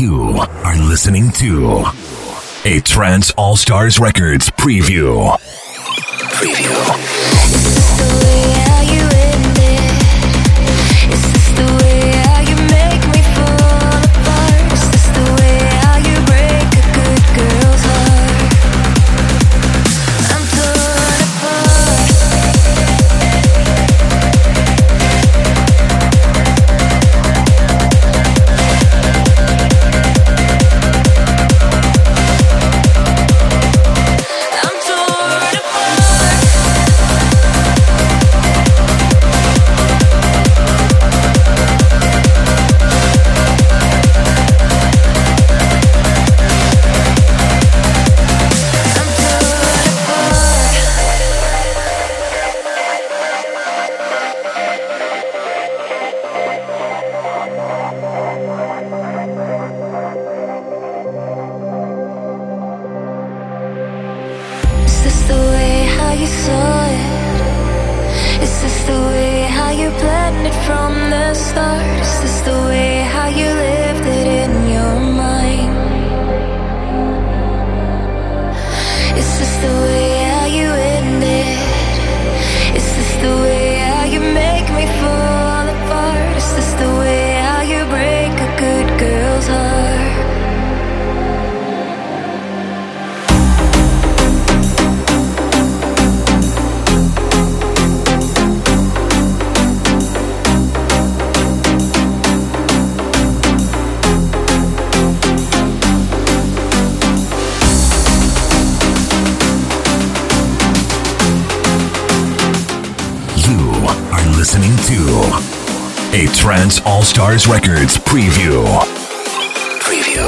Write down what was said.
You are listening to a Trance All Stars Records preview. Preview. Is this the way how you saw it? Is this the way how you played? listening to a Trance All Stars Records preview. Preview.